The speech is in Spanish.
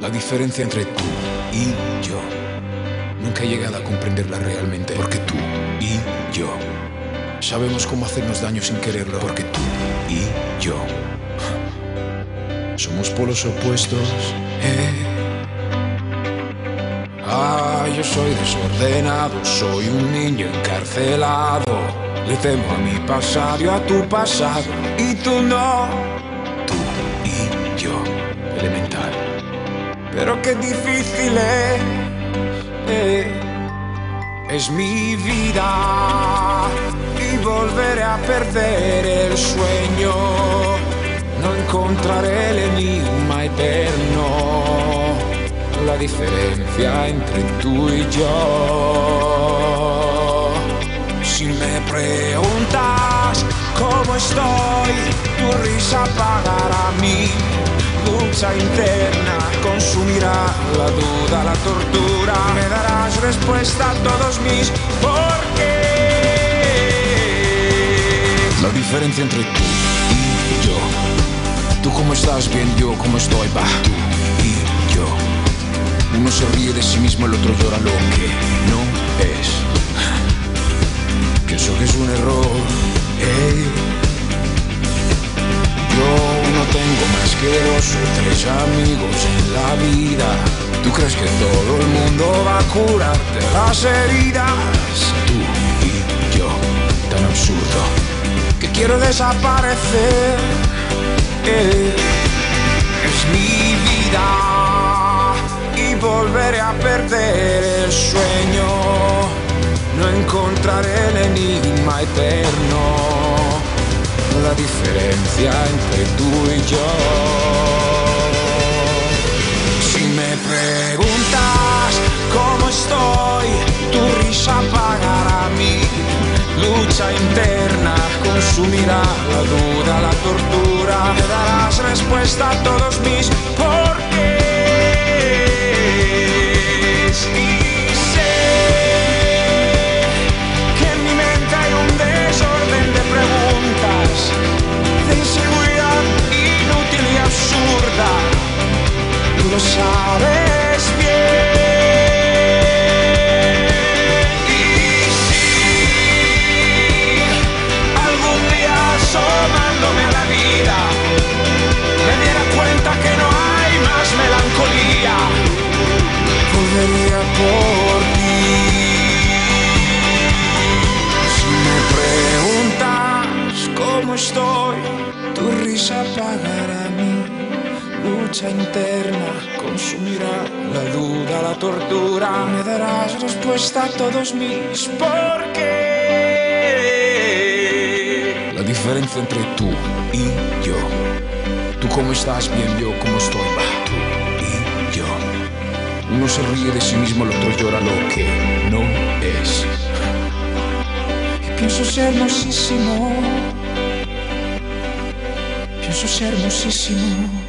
La diferencia entre tú y yo. Nunca he llegado a comprenderla realmente. Porque tú y yo sabemos cómo hacernos daño sin quererlo. Porque tú y yo somos polos opuestos. Eh. Ah, yo soy desordenado, soy un niño encarcelado. Le temo a mi pasado y a tu pasado. Y tú no. Pero qué difícil es. eh, es mi vida. Y volveré a perder el sueño. No encontraré el enigma eterno. La diferencia entre tú y yo. Si me preguntas cómo estoy, tu risa apagará mi lucha interna, consumirá la duda, la tortura, me darás respuesta a todos mis por qué. La diferencia entre tú y yo. Tú cómo estás bien, yo cómo estoy, va. Tú y yo. Uno se ríe de sí mismo, el otro llora lo que no es. Pienso que es un error. ey. Yo no tengo más que dos o tres amigos en la vida. ¿Tú crees que todo el mundo va a curarte las heridas? Tú y yo, tan absurdo, que quiero desaparecer. Eh, es mi vida y volveré a perder el sueño. No encontraré el enigma eterno, diferencia entre tú y yo. Si me preguntas cómo estoy, tu risa apagará mi lucha interna, consumirá la duda, la tortura, me darás respuesta a todos mis porqués. Y interna, consumirá la duda, la tortura, me darás respuesta a todos mis por qué. La diferencia entre tú y yo. Tú cómo estás bien, yo cómo estoy, va. Tú y yo. Uno se ríe de sí mismo, el otro llora lo que no es. Y pienso ser hermosísimo. Pienso ser hermosísimo.